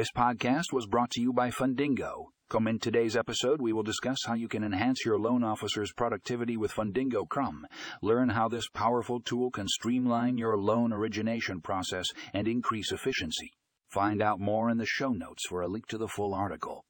This podcast was brought to you by Fundingo. Come in today's episode, we will discuss how you can enhance your loan officer's productivity with Fundingo CRM. Learn how this powerful tool can streamline your loan origination process and increase efficiency. Find out more in the show notes for a link to the full article.